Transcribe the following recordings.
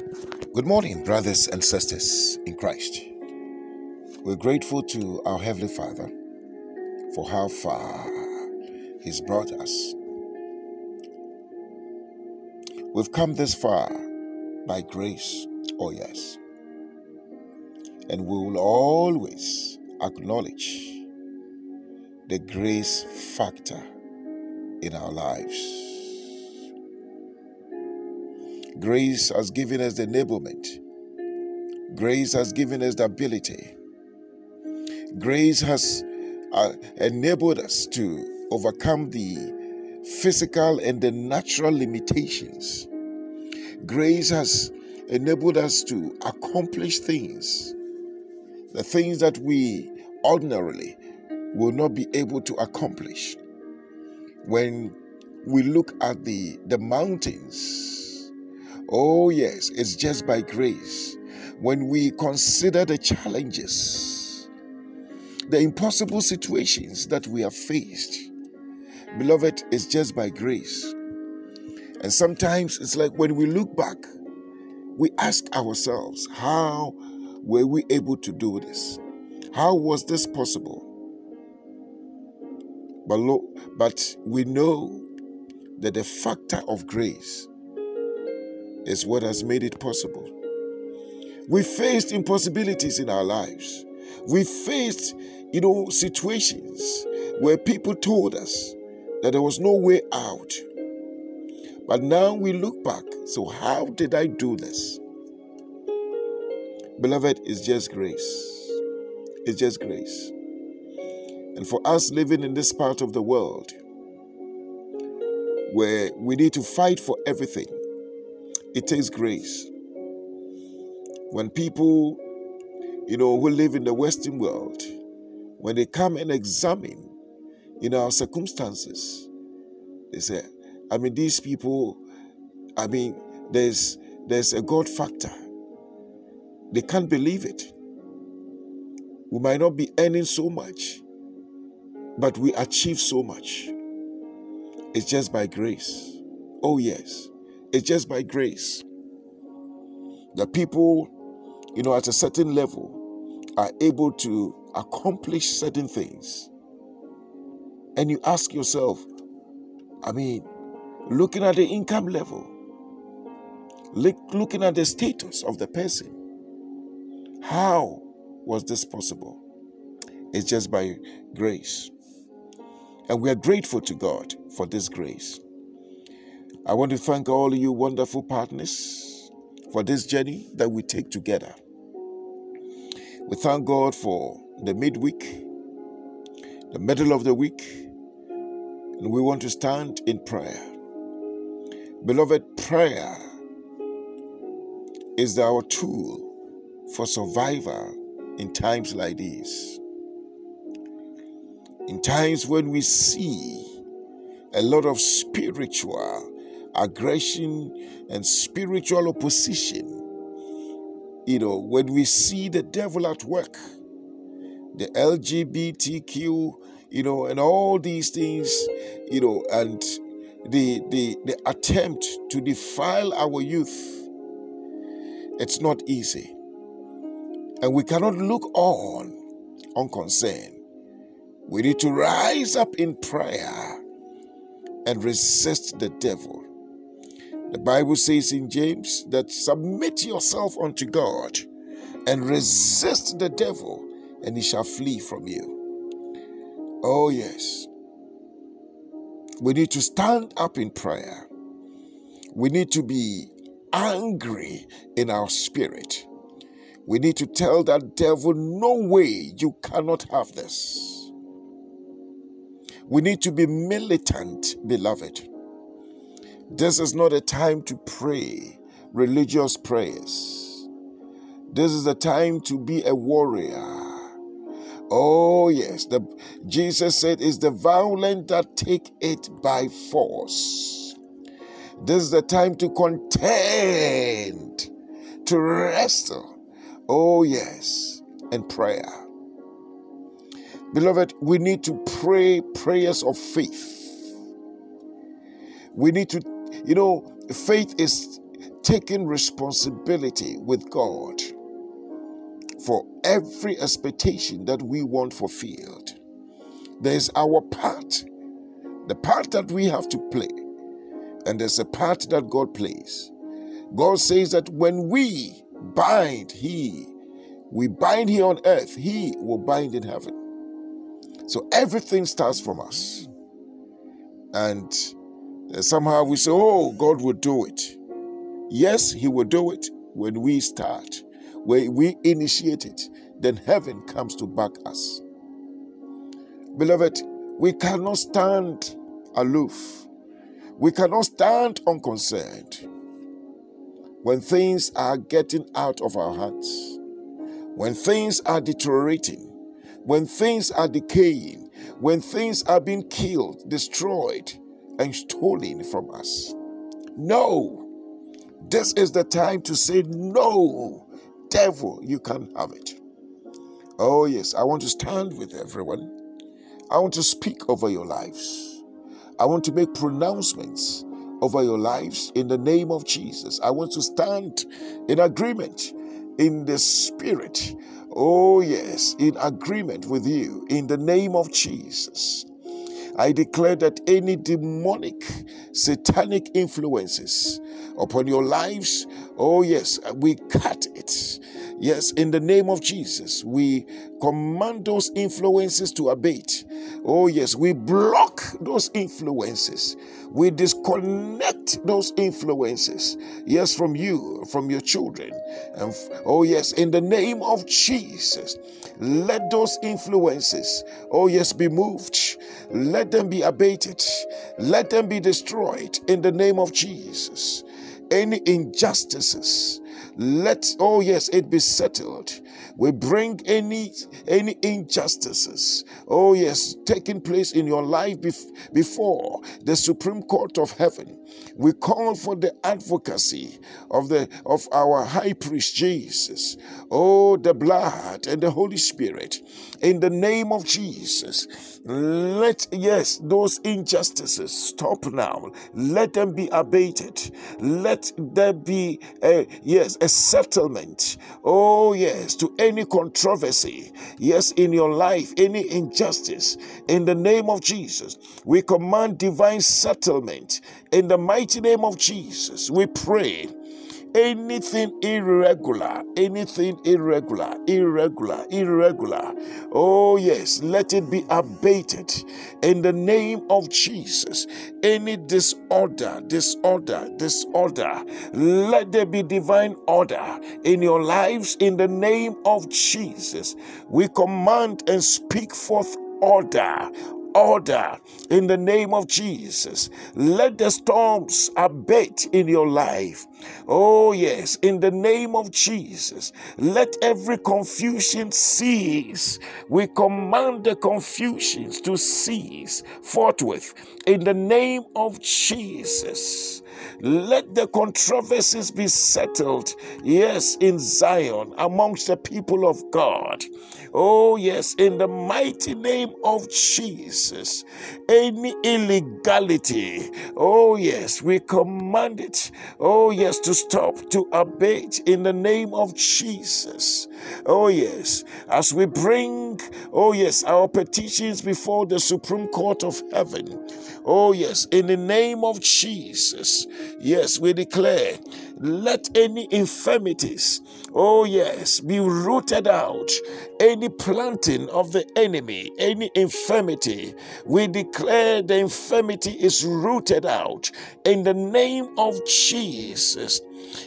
Good morning, brothers and sisters in Christ. We're grateful to our Heavenly Father for how far He's brought us. We've come this far by grace, oh yes. And we will always acknowledge the grace factor in our lives. Grace has given us the enablement. Grace has given us the ability. Grace has uh, enabled us to overcome the physical and the natural limitations. Grace has enabled us to accomplish things, the things that we ordinarily will not be able to accomplish. When we look at the, the mountains, Oh, yes, it's just by grace. When we consider the challenges, the impossible situations that we have faced, beloved, it's just by grace. And sometimes it's like when we look back, we ask ourselves, how were we able to do this? How was this possible? But, lo- but we know that the factor of grace is what has made it possible. We faced impossibilities in our lives. We faced, you know, situations where people told us that there was no way out. But now we look back. So, how did I do this? Beloved, it's just grace. It's just grace. And for us living in this part of the world where we need to fight for everything, it takes grace. When people, you know, who live in the Western world, when they come and examine, you know, our circumstances, they say, I mean, these people, I mean, there's there's a God factor. They can't believe it. We might not be earning so much, but we achieve so much. It's just by grace. Oh, yes. It's just by grace. that people, you know, at a certain level are able to accomplish certain things. And you ask yourself, I mean, looking at the income level, look, looking at the status of the person, how was this possible? It's just by grace. And we are grateful to God for this grace. I want to thank all you wonderful partners for this journey that we take together. We thank God for the midweek, the middle of the week, and we want to stand in prayer. Beloved, prayer is our tool for survival in times like these. In times when we see a lot of spiritual aggression and spiritual opposition. You know, when we see the devil at work, the LGBTQ, you know, and all these things, you know, and the the the attempt to defile our youth, it's not easy. And we cannot look on unconcerned. We need to rise up in prayer and resist the devil. The Bible says in James that submit yourself unto God and resist the devil, and he shall flee from you. Oh, yes. We need to stand up in prayer. We need to be angry in our spirit. We need to tell that devil, no way, you cannot have this. We need to be militant, beloved. This is not a time to pray religious prayers. This is a time to be a warrior. Oh, yes. The, Jesus said, It's the violent that take it by force. This is the time to contend, to wrestle. Oh, yes. And prayer. Beloved, we need to pray prayers of faith. We need to you know, faith is taking responsibility with God for every expectation that we want fulfilled. There's our part, the part that we have to play, and there's a part that God plays. God says that when we bind, He, we bind here on earth, He will bind in heaven. So everything starts from us. And somehow we say, oh, God will do it. Yes, He will do it when we start, when we initiate it. Then heaven comes to back us. Beloved, we cannot stand aloof. We cannot stand unconcerned when things are getting out of our hands, when things are deteriorating, when things are decaying, when things are being killed, destroyed, and stolen from us. No, this is the time to say, No, devil, you can't have it. Oh, yes, I want to stand with everyone. I want to speak over your lives. I want to make pronouncements over your lives in the name of Jesus. I want to stand in agreement in the spirit. Oh, yes, in agreement with you in the name of Jesus. I declare that any demonic, satanic influences upon your lives, oh, yes, we cut it. Yes, in the name of Jesus, we command those influences to abate. Oh, yes, we block those influences. We disconnect those influences, yes, from you, from your children. And oh, yes, in the name of Jesus, let those influences, oh, yes, be moved. Let them be abated. Let them be destroyed in the name of Jesus. Any injustices, let oh yes it be settled. We bring any any injustices oh yes taking place in your life bef- before the supreme court of heaven. We call for the advocacy of the of our high priest Jesus. Oh the blood and the holy spirit. In the name of Jesus let yes those injustices stop now. Let them be abated. Let there be a yes a settlement. Oh yes to any controversy yes in your life any injustice. In the name of Jesus we command divine settlement. In the mighty name of Jesus we pray anything irregular, anything irregular, irregular, irregular. Oh, yes, let it be abated in the name of Jesus. Any disorder, disorder, disorder, let there be divine order in your lives in the name of Jesus. We command and speak forth order order in the name of Jesus. Let the storms abate in your life. Oh, yes, in the name of Jesus. Let every confusion cease. We command the confusions to cease forthwith in the name of Jesus. Let the controversies be settled, yes, in Zion amongst the people of God. Oh, yes, in the mighty name of Jesus. Any illegality, oh, yes, we command it, oh, yes, to stop, to abate in the name of Jesus. Oh, yes, as we bring, oh, yes, our petitions before the Supreme Court of Heaven. Oh, yes, in the name of Jesus. Yes, we declare let any infirmities, oh yes, be rooted out. Any planting of the enemy, any infirmity, we declare the infirmity is rooted out in the name of Jesus.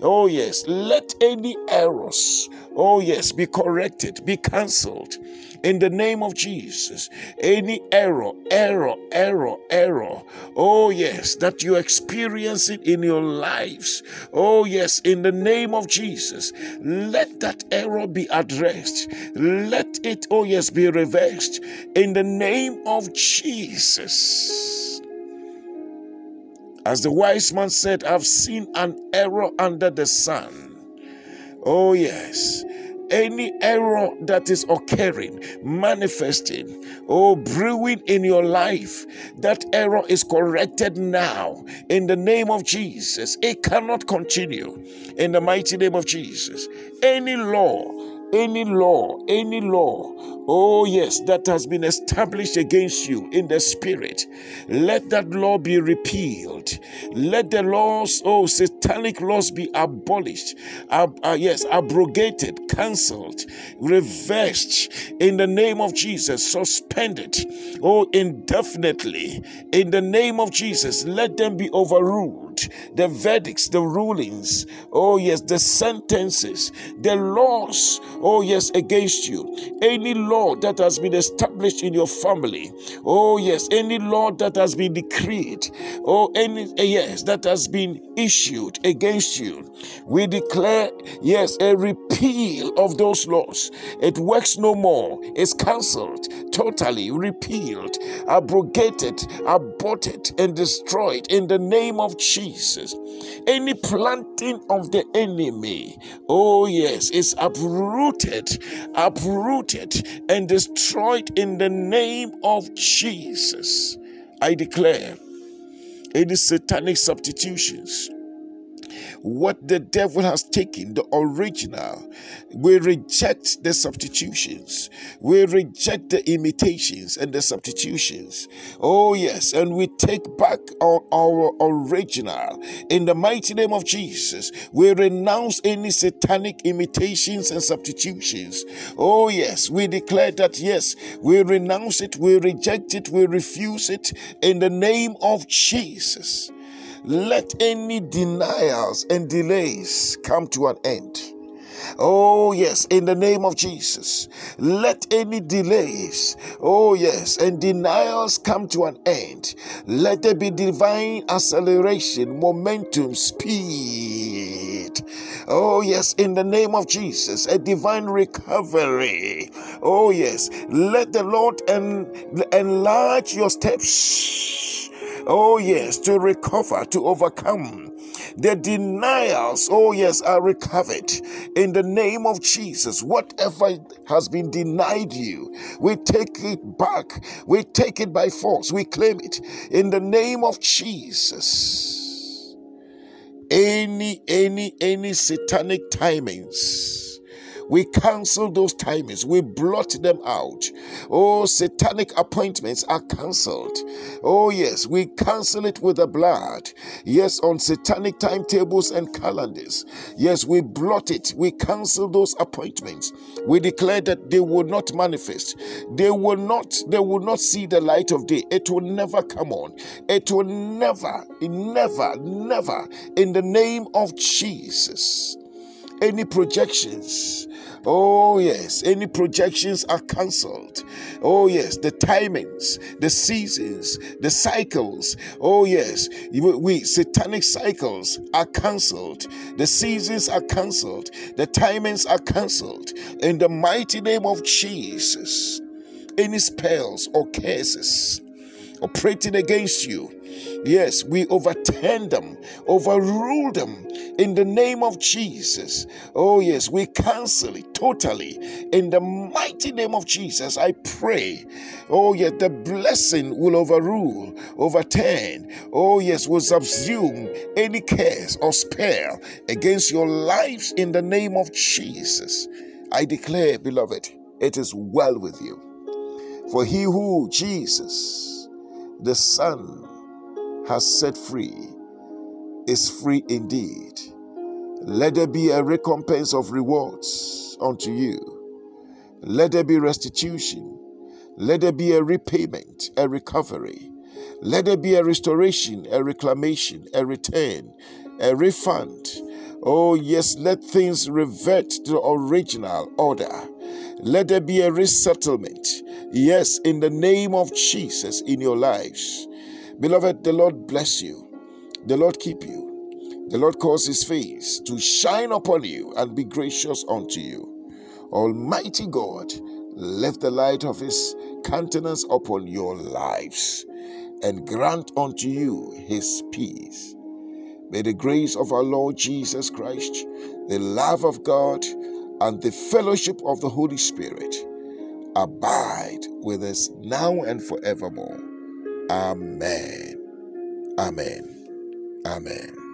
Oh, yes, let any errors, oh, yes, be corrected, be cancelled in the name of Jesus. Any error, error, error, error, oh, yes, that you experience it in your lives, oh, yes, in the name of Jesus, let that error be addressed. Let it, oh, yes, be reversed in the name of Jesus. As the wise man said, I've seen an error under the sun. Oh, yes. any error that is occurring, manifesting, oh, brewing in your life, that error is corrected now in the name of Jesus. It cannot continue in the mighty name of Jesus. Any law any law, any law, oh yes, that has been established against you in the spirit, let that law be repealed. Let the laws, oh, satanic laws be abolished, ab- uh, yes, abrogated, cancelled, reversed in the name of Jesus, suspended, oh, indefinitely in the name of Jesus. Let them be overruled the verdicts, the rulings, oh yes, the sentences, the laws, oh yes, against you. Any law that has been established in your family, oh yes, any law that has been decreed, oh any yes, that has been issued against you. We declare, yes, a repeal of those laws. It works no more. It's cancelled, totally repealed, abrogated, aborted, and destroyed in the name of Jesus. Jesus. Any planting of the enemy, oh yes, is uprooted, uprooted, and destroyed in the name of Jesus. I declare any satanic substitutions what the devil has taken, the original. We reject the substitutions. We reject the imitations and the substitutions. Oh, yes. And we take back our, our original. In the mighty name of Jesus, we renounce any satanic imitations and substitutions. Oh, yes. We declare that, yes, we renounce it, we reject it, we refuse it in the name of Jesus. Let any denials and delays come to an end. Oh, yes, in the name of Jesus. Let any delays, oh, yes, and denials come to an end. Let there be divine acceleration, momentum, speed. Oh, yes, in the name of Jesus, a divine recovery. Oh, yes, let the Lord en- enlarge your steps Oh, yes, to recover, to overcome. The denials, oh, yes, are recovered in the name of Jesus. Whatever has been denied you, we take it back. We take it by force. We claim it in the name of Jesus. Any, any, any satanic timings we cancel those timings. We blot them out. Oh, satanic appointments are cancelled. Oh, yes, we cancel it with the blood. Yes, on satanic timetables and calendars. Yes, we blot it. We cancel those appointments. We declare that they will not manifest. They will not, they will not see the light of day. It will never come on. It will never, never, never, in the name of Jesus any projections Oh, yes. Any projections are cancelled. Oh, yes. The timings, the seasons, the cycles. Oh, yes. We, satanic cycles are cancelled. The seasons are cancelled. The timings are cancelled. In the mighty name of Jesus, any spells or curses operating against you Yes, we overturn them, overrule them in the name of Jesus. Oh, yes, we cancel it totally in the mighty name of Jesus. I pray. Oh, yes, the blessing will overrule, overturn. Oh, yes, will subsume any curse or spell against your lives in the name of Jesus. I declare, beloved, it is well with you. For he who, Jesus, the Son, has set free is free indeed. Let there be a recompense of rewards unto you. Let there be restitution. Let there be a repayment, a recovery. Let there be a restoration, a reclamation, a return, a refund. Oh, yes, let things revert to the original order. Let there be a resettlement. Yes, in the name of Jesus in your lives. Beloved, the Lord bless you. The Lord keep you. The Lord cause his face to shine upon you and be gracious unto you. Almighty God, lift the light of his countenance upon your lives and grant unto you his peace. May the grace of our Lord Jesus Christ, the love of God, and the fellowship of the Holy Spirit abide with us now and forevermore. Amen. Amen. Amen.